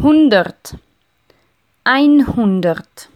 hundert, einhundert